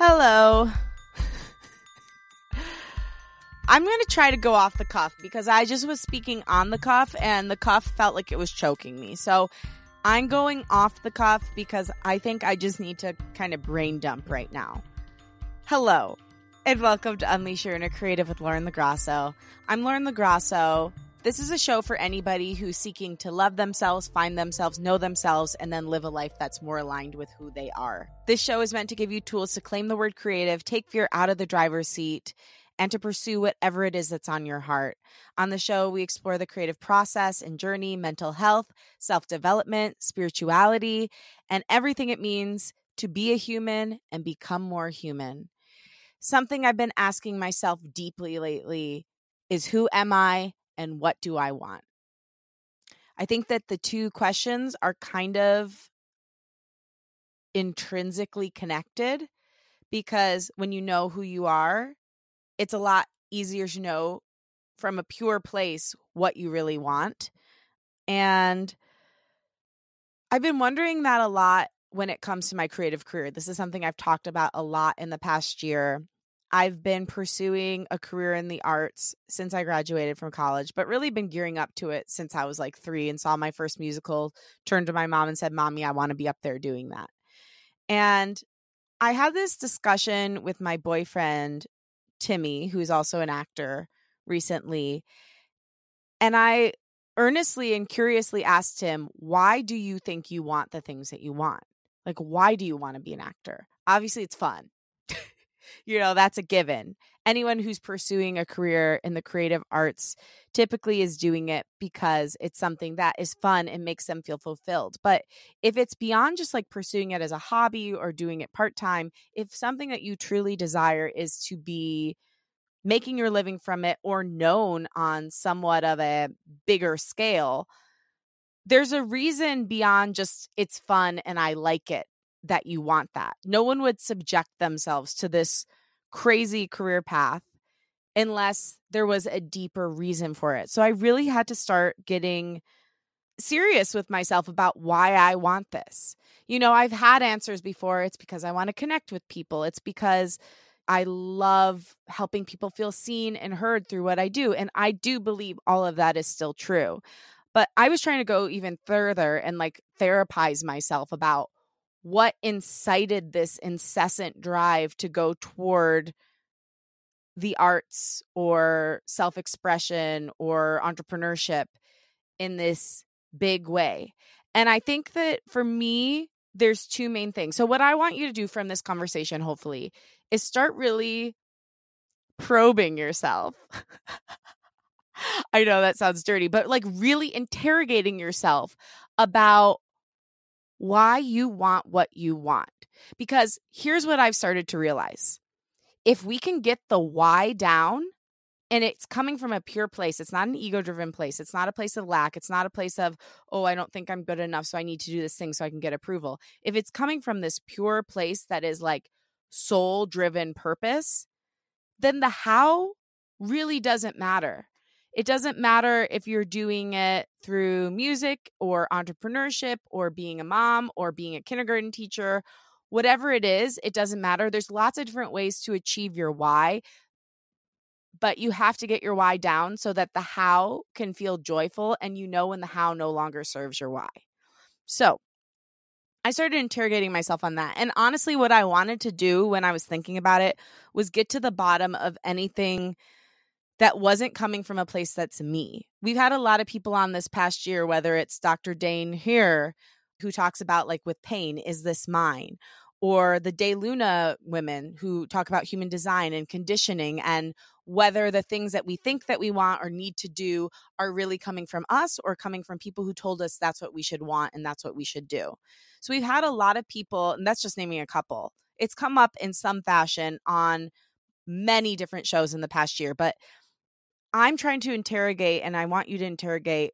Hello. I'm going to try to go off the cuff because I just was speaking on the cuff and the cuff felt like it was choking me. So I'm going off the cuff because I think I just need to kind of brain dump right now. Hello and welcome to Unleash Your Inner Creative with Lauren LaGrasso. I'm Lauren LaGrasso. This is a show for anybody who's seeking to love themselves, find themselves, know themselves, and then live a life that's more aligned with who they are. This show is meant to give you tools to claim the word creative, take fear out of the driver's seat, and to pursue whatever it is that's on your heart. On the show, we explore the creative process and journey, mental health, self development, spirituality, and everything it means to be a human and become more human. Something I've been asking myself deeply lately is who am I and what do I want? I think that the two questions are kind of intrinsically connected because when you know who you are, it's a lot easier to know from a pure place what you really want. And I've been wondering that a lot when it comes to my creative career. This is something I've talked about a lot in the past year. I've been pursuing a career in the arts since I graduated from college, but really been gearing up to it since I was like three and saw my first musical. Turned to my mom and said, Mommy, I want to be up there doing that. And I had this discussion with my boyfriend, Timmy, who's also an actor recently. And I earnestly and curiously asked him, Why do you think you want the things that you want? Like, why do you want to be an actor? Obviously, it's fun you know, that's a given. Anyone who's pursuing a career in the creative arts typically is doing it because it's something that is fun and makes them feel fulfilled. But if it's beyond just like pursuing it as a hobby or doing it part time, if something that you truly desire is to be making your living from it or known on somewhat of a bigger scale, there's a reason beyond just it's fun and I like it that you want that. No one would subject themselves to this crazy career path unless there was a deeper reason for it. So I really had to start getting serious with myself about why I want this. You know, I've had answers before. It's because I want to connect with people. It's because I love helping people feel seen and heard through what I do. And I do believe all of that is still true. But I was trying to go even further and like therapize myself about what incited this incessant drive to go toward the arts or self expression or entrepreneurship in this big way. And I think that for me, there's two main things. So, what I want you to do from this conversation, hopefully, is start really probing yourself. I know that sounds dirty, but like really interrogating yourself about why you want what you want. Because here's what I've started to realize if we can get the why down, and it's coming from a pure place. It's not an ego driven place. It's not a place of lack. It's not a place of, oh, I don't think I'm good enough. So I need to do this thing so I can get approval. If it's coming from this pure place that is like soul driven purpose, then the how really doesn't matter. It doesn't matter if you're doing it through music or entrepreneurship or being a mom or being a kindergarten teacher, whatever it is, it doesn't matter. There's lots of different ways to achieve your why, but you have to get your why down so that the how can feel joyful and you know when the how no longer serves your why. So, I started interrogating myself on that. And honestly, what I wanted to do when I was thinking about it was get to the bottom of anything that wasn't coming from a place that's me. We've had a lot of people on this past year, whether it's Dr. Dain Heer, who talks about like with pain, is this mine? Or the De Luna women who talk about human design and conditioning and whether the things that we think that we want or need to do are really coming from us or coming from people who told us that's what we should want and that's what we should do. So we've had a lot of people, and that's just naming a couple. It's come up in some fashion on many different shows in the past year, but I'm trying to interrogate, and I want you to interrogate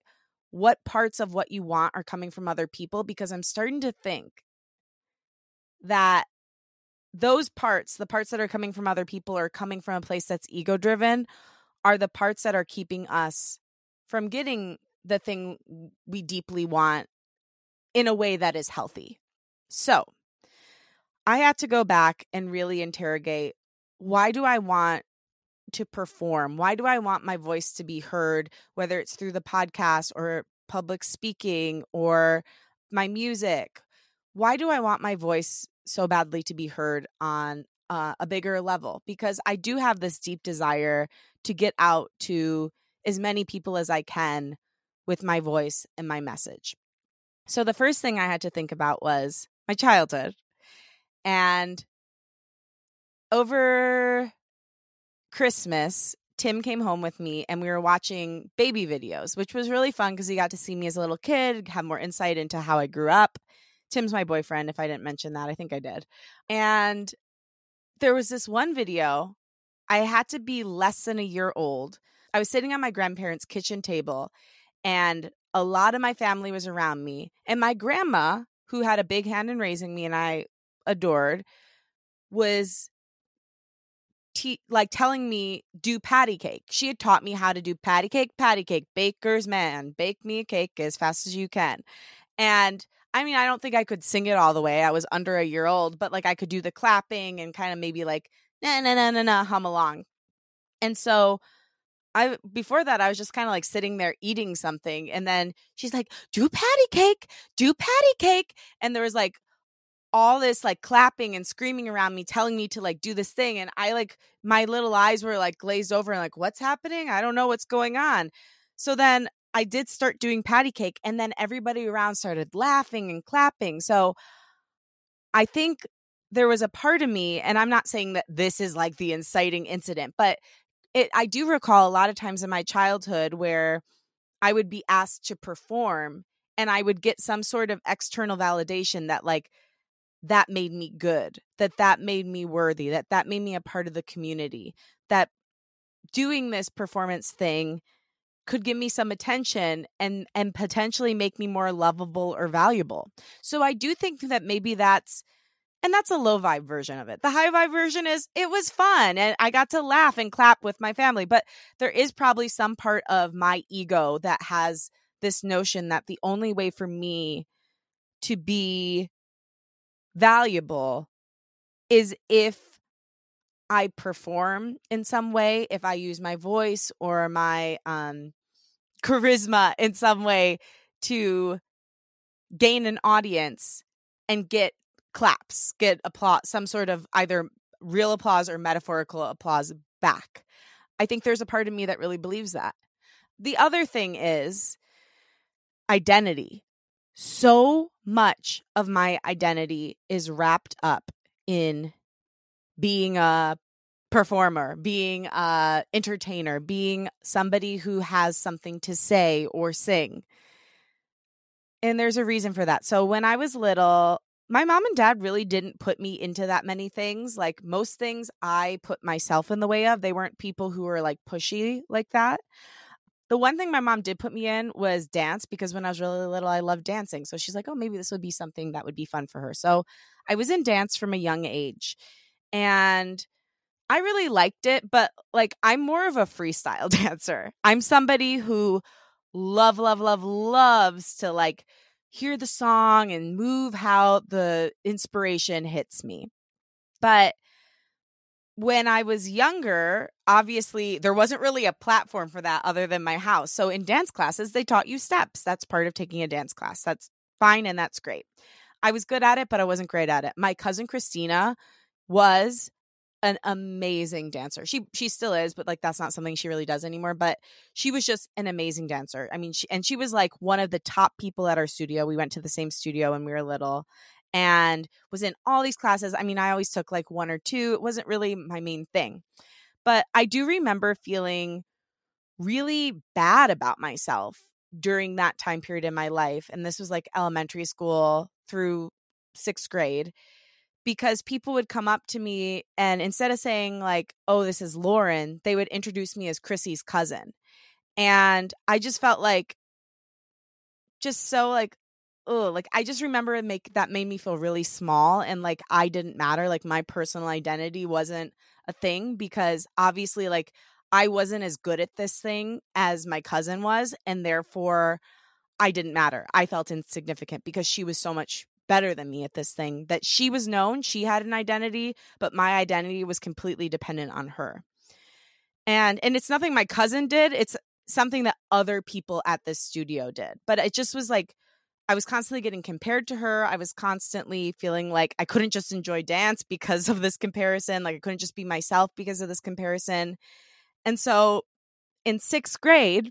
what parts of what you want are coming from other people because I'm starting to think that those parts, the parts that are coming from other people, are coming from a place that's ego driven, are the parts that are keeping us from getting the thing we deeply want in a way that is healthy. So, I had to go back and really interrogate why do I want to perform? Why do I want my voice to be heard, whether it's through the podcast or public speaking or my music? Why do I want my voice so badly to be heard on uh, a bigger level? Because I do have this deep desire to get out to as many people as I can with my voice and my message. So the first thing I had to think about was my childhood. And over Christmas, Tim came home with me and we were watching baby videos, which was really fun because he got to see me as a little kid, have more insight into how I grew up. Tim's my boyfriend, if I didn't mention that. I think I did. And there was this one video. I had to be less than a year old. I was sitting on my grandparents' kitchen table and a lot of my family was around me. And my grandma, who had a big hand in raising me and I adored, was te- like telling me do patty cake. She had taught me how to do patty cake, patty cake, baker's man, bake me a cake as fast as you can. And I mean, I don't think I could sing it all the way. I was under a year old, but like I could do the clapping and kind of maybe like na na na na na hum along. And so I before that I was just kind of like sitting there eating something and then she's like, "Do patty cake, do patty cake." And there was like all this like clapping and screaming around me telling me to like do this thing and I like my little eyes were like glazed over and like what's happening? I don't know what's going on. So then I did start doing patty cake and then everybody around started laughing and clapping. So I think there was a part of me and I'm not saying that this is like the inciting incident, but it I do recall a lot of times in my childhood where I would be asked to perform and I would get some sort of external validation that like that made me good, that that made me worthy, that that made me a part of the community, that doing this performance thing could give me some attention and and potentially make me more lovable or valuable. So I do think that maybe that's and that's a low vibe version of it. The high vibe version is it was fun and I got to laugh and clap with my family. But there is probably some part of my ego that has this notion that the only way for me to be valuable is if I perform in some way, if I use my voice or my um, charisma in some way to gain an audience and get claps, get applause, some sort of either real applause or metaphorical applause back. I think there's a part of me that really believes that. The other thing is identity. So much of my identity is wrapped up in being a performer, being a entertainer, being somebody who has something to say or sing. And there's a reason for that. So when I was little, my mom and dad really didn't put me into that many things. Like most things, I put myself in the way of. They weren't people who were like pushy like that. The one thing my mom did put me in was dance because when I was really little, I loved dancing. So she's like, oh, maybe this would be something that would be fun for her. So I was in dance from a young age. And I really liked it, but like I'm more of a freestyle dancer. I'm somebody who love, love, love, loves to like hear the song and move how the inspiration hits me. But when I was younger, obviously there wasn't really a platform for that other than my house. So in dance classes, they taught you steps. That's part of taking a dance class. That's fine and that's great. I was good at it, but I wasn't great at it. My cousin Christina was an amazing dancer. She she still is, but like that's not something she really does anymore, but she was just an amazing dancer. I mean, she and she was like one of the top people at our studio. We went to the same studio when we were little and was in all these classes. I mean, I always took like one or two. It wasn't really my main thing. But I do remember feeling really bad about myself during that time period in my life. And this was like elementary school through 6th grade because people would come up to me and instead of saying like oh this is lauren they would introduce me as chrissy's cousin and i just felt like just so like oh like i just remember it make that made me feel really small and like i didn't matter like my personal identity wasn't a thing because obviously like i wasn't as good at this thing as my cousin was and therefore i didn't matter i felt insignificant because she was so much better than me at this thing that she was known, she had an identity, but my identity was completely dependent on her. And and it's nothing my cousin did, it's something that other people at this studio did. But it just was like I was constantly getting compared to her. I was constantly feeling like I couldn't just enjoy dance because of this comparison, like I couldn't just be myself because of this comparison. And so in 6th grade,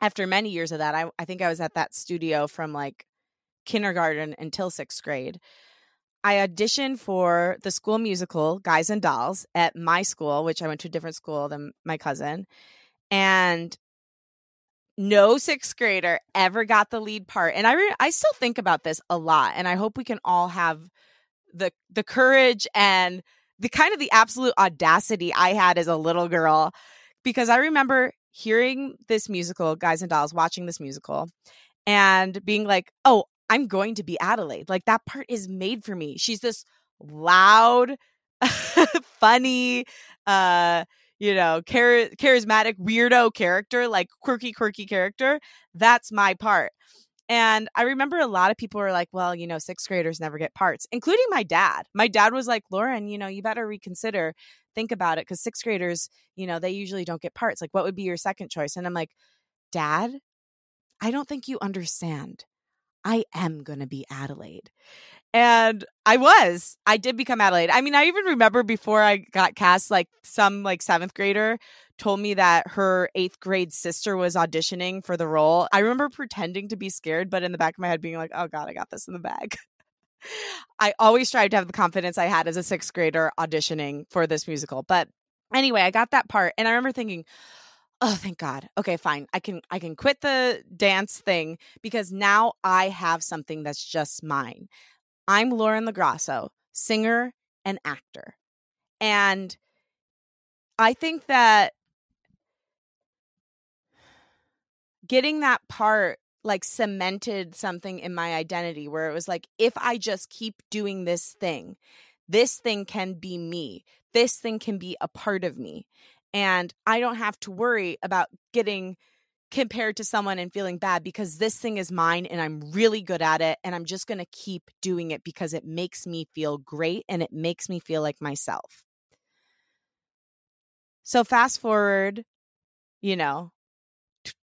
after many years of that, I, I think I was at that studio from like kindergarten until sixth grade. I auditioned for the school musical Guys and Dolls at my school, which I went to a different school than my cousin. And no sixth grader ever got the lead part. And I re- I still think about this a lot and I hope we can all have the the courage and the kind of the absolute audacity I had as a little girl because I remember hearing this musical, Guys and Dolls, watching this musical, and being like, oh, I'm going to be Adelaide. Like that part is made for me. She's this loud, funny, uh, you know, char- charismatic, weirdo character, like quirky, quirky character. That's my part. And I remember a lot of people were like, well, you know, sixth graders never get parts, including my dad. My dad was like, Lauren, you know, you better reconsider think about it because sixth graders, you know, they usually don't get parts. Like, what would be your second choice? And I'm like, Dad, I don't think you understand. I am going to be Adelaide. And I was. I did become Adelaide. I mean, I even remember before I got cast, like some like seventh grader told me that her eighth grade sister was auditioning for the role. I remember pretending to be scared, but in the back of my head being like, oh God, I got this in the bag. I always strive to have the confidence I had as a sixth grader auditioning for this musical. But anyway, I got that part and I remember thinking, oh thank god okay fine i can i can quit the dance thing because now i have something that's just mine i'm lauren lagrasso singer and actor and i think that getting that part like cemented something in my identity where it was like if I just keep doing this thing, this thing can be me. This thing can be a part of me. And I don't have to worry about getting compared to someone and feeling bad because this thing is mine and I'm really good at it and I'm just going to keep doing it because it makes me feel great and it makes me feel like myself. So fast forward, you know,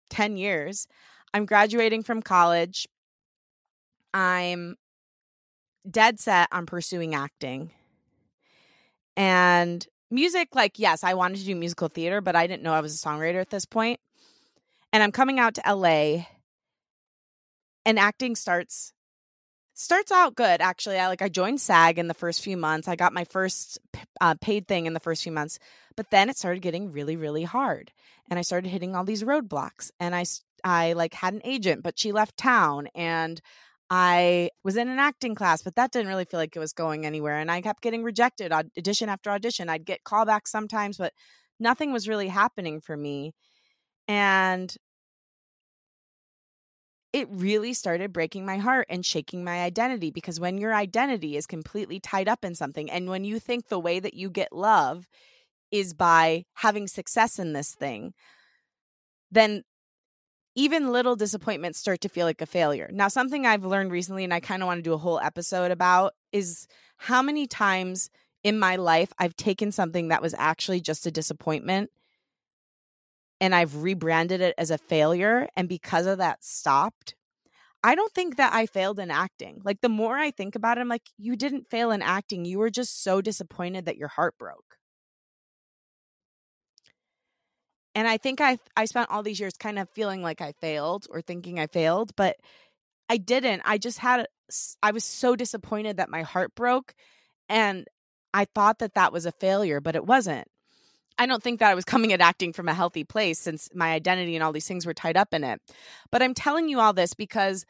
10 years, I'm graduating from college. I'm dead set on pursuing acting. And music, like, yes, I wanted to do musical theater, but I didn't know I was a songwriter at this point. And I'm coming out to LA and acting starts starts out good actually i like i joined sag in the first few months i got my first uh, paid thing in the first few months but then it started getting really really hard and i started hitting all these roadblocks and i I like had an agent, but she left town and I was in an acting class, but that didn't really feel like it was going anywhere. And I kept getting rejected audition after audition. I'd get callbacks sometimes, but nothing was really happening for me. And it really started breaking my heart and shaking my identity because when your identity is completely tied up in something, and when you think the way that you get love is by having success in this thing, then even little disappointments start to feel like a failure. Now, something I've learned recently, and I kind of want to do a whole episode about, is how many times in my life I've taken something that was actually just a disappointment and I've rebranded it as a failure. And because of that, stopped. I don't think that I failed in acting. Like, the more I think about it, I'm like, you didn't fail in acting. You were just so disappointed that your heart broke. And I think I I spent all these years kind of feeling like I failed or thinking I failed, but I didn't. I just had I was so disappointed that my heart broke and I thought that that was a failure, but it wasn't. I don't think that I was coming at acting from a healthy place since my identity and all these things were tied up in it. But I'm telling you all this because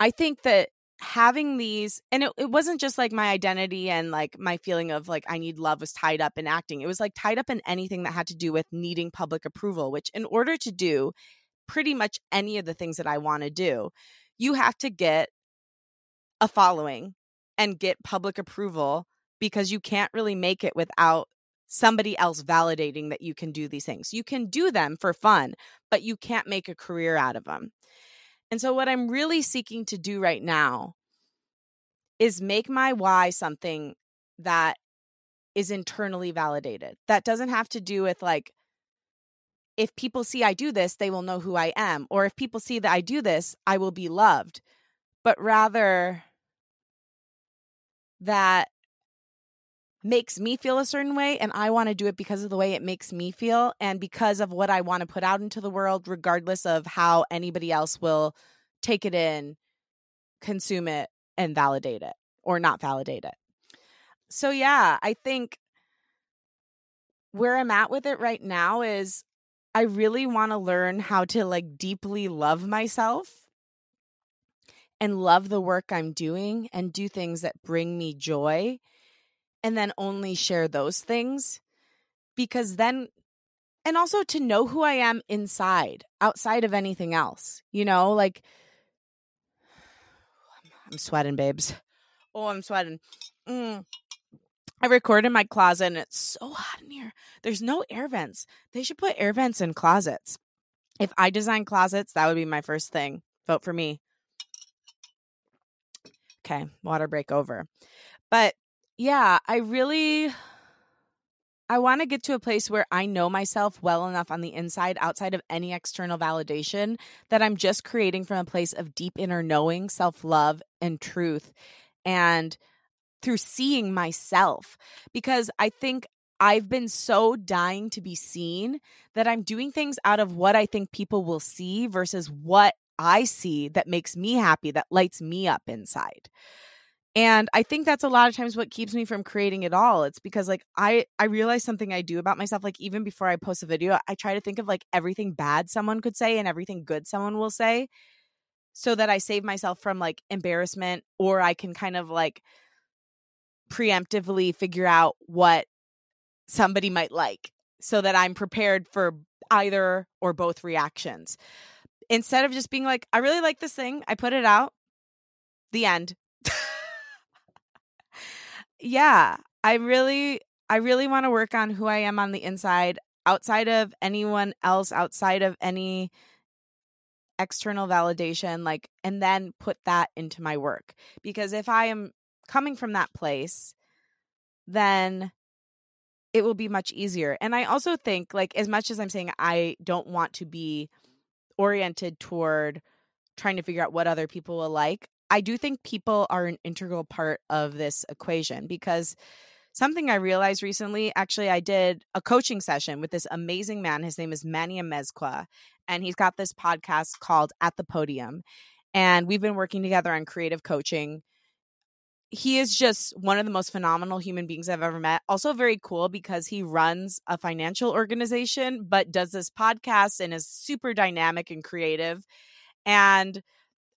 I think that having these and it, it wasn't just like my identity and like my feeling of like i need love was tied up in acting. It was like tied up in anything that had to do with needing public approval which in order to do pretty much any of the things that i want to do you have to get a following and get public approval because you can't really make it without somebody else validating that you can do these things. You can do them for fun but you can't make a career out of them and so, what I'm really seeking to do right now is make my why something that is internally validated. That doesn't have to do with like, if people see I do this, they will know who I am. Or if people see that I do this, I will be loved. But rather that makes me feel a certain way and I want to do it because of the way it makes me feel and because of what I want to put out into the world regardless of how anybody else will take it in, consume it and validate it or not validate it. So yeah, I think where I'm at with it right now is I really want to learn how to like deeply love myself and love the work I'm doing and do things that bring me joy and then only share those things because then and also to know who I am inside outside of anything else you know like I'm sweating babes. Oh I'm sweating. Mm. I record in my closet and it's so hot in here. There's no air vents. They should put air vents in closets. If I design closets that would be my first thing. Vote for me. Okay water break over. But yeah, I really I want to get to a place where I know myself well enough on the inside outside of any external validation that I'm just creating from a place of deep inner knowing, self-love and truth and through seeing myself because I think I've been so dying to be seen that I'm doing things out of what I think people will see versus what I see that makes me happy, that lights me up inside and i think that's a lot of times what keeps me from creating it all. It's because like i i realize something i do about myself like even before i post a video i try to think of like everything bad someone could say and everything good someone will say so that i save myself from like embarrassment or i can kind of like preemptively figure out what somebody might like so that i'm prepared for either or both reactions. Instead of just being like i really like this thing i put it out. The end yeah, I really I really want to work on who I am on the inside outside of anyone else outside of any external validation like and then put that into my work because if I am coming from that place then it will be much easier. And I also think like as much as I'm saying I don't want to be oriented toward trying to figure out what other people will like, I do think people are an integral part of this equation because something I realized recently, actually, I did a coaching session with this amazing man. His name is Manny Amezcua, and he's got this podcast called At the Podium. And we've been working together on creative coaching. He is just one of the most phenomenal human beings I've ever met. Also, very cool because he runs a financial organization, but does this podcast and is super dynamic and creative. And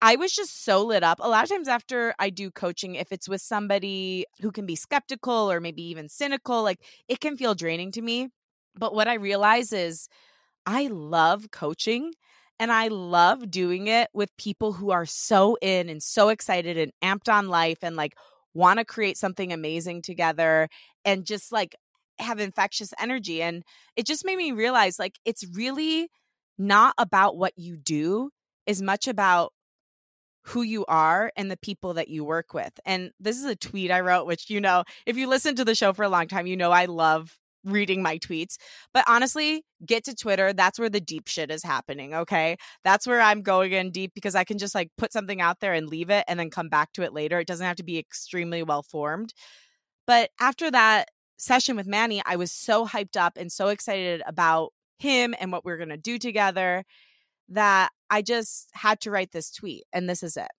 I was just so lit up. A lot of times after I do coaching, if it's with somebody who can be skeptical or maybe even cynical, like it can feel draining to me. But what I realize is I love coaching and I love doing it with people who are so in and so excited and amped on life and like want to create something amazing together and just like have infectious energy. And it just made me realize like it's really not about what you do, as much about who you are and the people that you work with. And this is a tweet I wrote, which, you know, if you listen to the show for a long time, you know I love reading my tweets. But honestly, get to Twitter. That's where the deep shit is happening. Okay. That's where I'm going in deep because I can just like put something out there and leave it and then come back to it later. It doesn't have to be extremely well formed. But after that session with Manny, I was so hyped up and so excited about him and what we are going to do together that I just had to write this tweet, and this is it.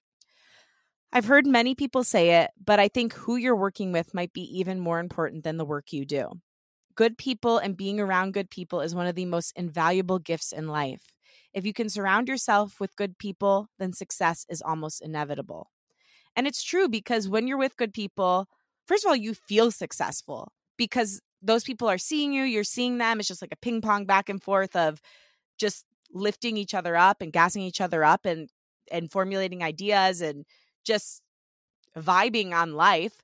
I've heard many people say it, but I think who you're working with might be even more important than the work you do. Good people and being around good people is one of the most invaluable gifts in life. If you can surround yourself with good people, then success is almost inevitable. And it's true because when you're with good people, first of all, you feel successful because those people are seeing you, you're seeing them. It's just like a ping pong back and forth of just lifting each other up and gassing each other up and and formulating ideas and just vibing on life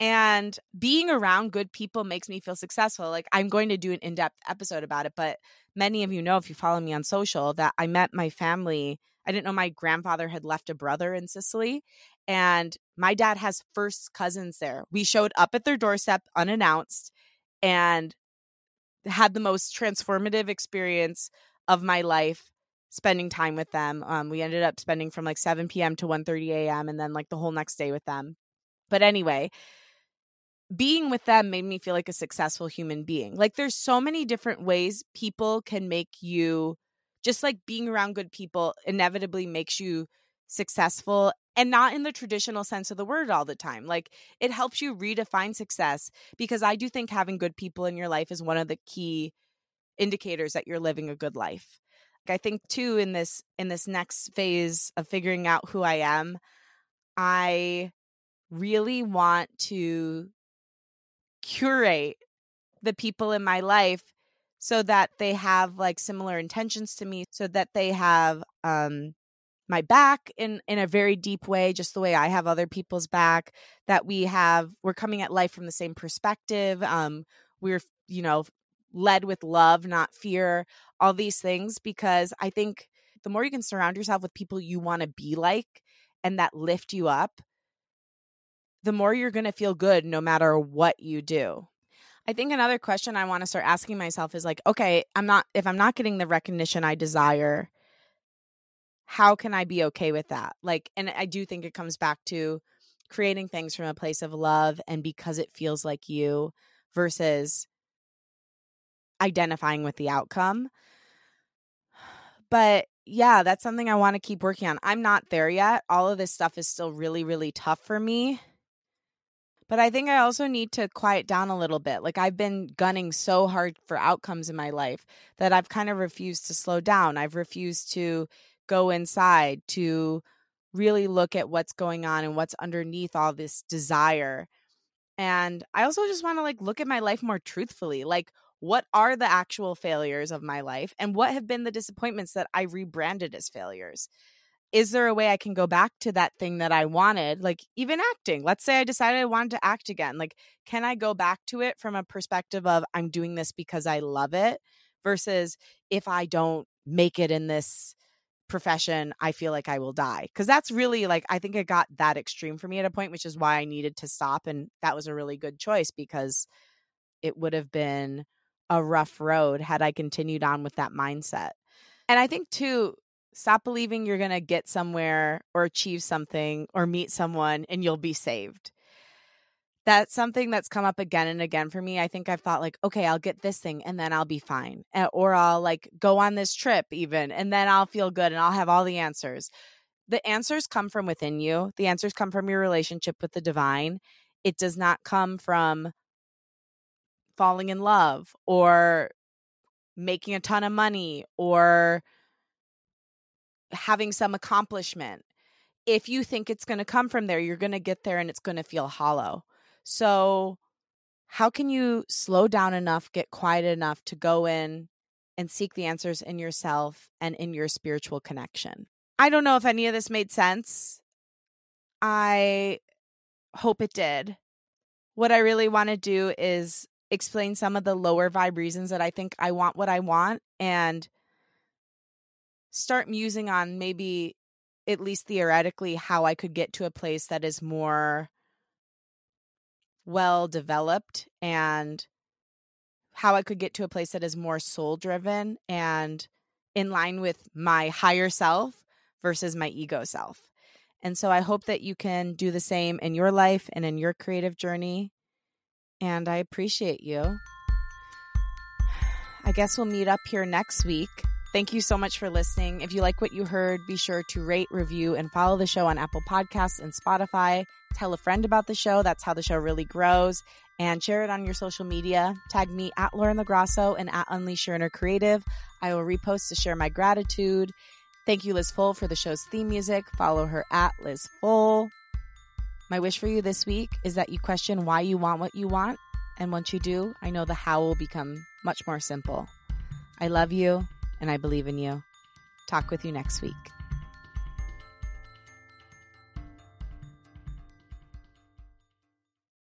and being around good people makes me feel successful like i'm going to do an in-depth episode about it but many of you know if you follow me on social that i met my family I didn't know my grandfather had left a brother in Sicily. And my dad has first cousins there. We showed up at their doorstep unannounced and had the most transformative experience of my life spending time with them. Um, we ended up spending from like 7 p.m. to 1 30 a.m. and then like the whole next day with them. But anyway, being with them made me feel like a successful human being. Like there's so many different ways people can make you just like being around good people inevitably makes you successful and not in the traditional sense of the word all the time. Like it helps you redefine success because I do think having good people in your life is one of the key indicators that you're living a good life. I think too in this in this next phase of figuring out who I am, I really want to curate the people in my life so that they have like similar intentions to me so that they have um my back in in a very deep way just the way i have other people's back that we have we're coming at life from the same perspective um we're you know led with love not fear all these things because i think the more you can surround yourself with people you want to be like and that lift you up the more you're going to feel good no matter what you do I think another question I want to start asking myself is like, okay, I'm not if I'm not getting the recognition I desire, how can I be okay with that? Like and I do think it comes back to creating things from a place of love and because it feels like you versus identifying with the outcome. But yeah, that's something I want to keep working on. I'm not there yet. All of this stuff is still really, really tough for me. But I think I also need to quiet down a little bit. Like I've been gunning so hard for outcomes in my life that I've kind of refused to slow down. I've refused to go inside to really look at what's going on and what's underneath all this desire. And I also just want to like look at my life more truthfully. Like what are the actual failures of my life and what have been the disappointments that I rebranded as failures? is there a way I can go back to that thing that I wanted? Like even acting. Let's say I decided I wanted to act again. Like can I go back to it from a perspective of I'm doing this because I love it versus if I don't make it in this profession, I feel like I will die. Cuz that's really like I think it got that extreme for me at a point which is why I needed to stop and that was a really good choice because it would have been a rough road had I continued on with that mindset. And I think too Stop believing you're going to get somewhere or achieve something or meet someone and you'll be saved. That's something that's come up again and again for me. I think I've thought, like, okay, I'll get this thing and then I'll be fine. Eh, or I'll like go on this trip even and then I'll feel good and I'll have all the answers. The answers come from within you, the answers come from your relationship with the divine. It does not come from falling in love or making a ton of money or having some accomplishment. If you think it's going to come from there, you're going to get there and it's going to feel hollow. So, how can you slow down enough, get quiet enough to go in and seek the answers in yourself and in your spiritual connection? I don't know if any of this made sense. I hope it did. What I really want to do is explain some of the lower vibe reasons that I think I want what I want and start musing on maybe at least theoretically how I could get to a place that is more well developed and how I could get to a place that is more soul driven and in line with my higher self versus my ego self. And so I hope that you can do the same in your life and in your creative journey. And I appreciate you. I guess we'll meet up here next week. Thank you so much for listening. If you like what you heard, be sure to rate, review, and follow the show on Apple Podcasts and Spotify. Tell a friend about the show. That's how the show really grows. And share it on your social media. Tag me at Lauren LaGrasso and at Unleash Your Inner Creative. I will repost to share my gratitude. Thank you, Liz Full, for the show's theme music. Follow her at Liz Full. My wish for you this week is that you question why you want what you want. And once you do, I know the how will become much more simple. I love you and I believe in you. Talk with you next week.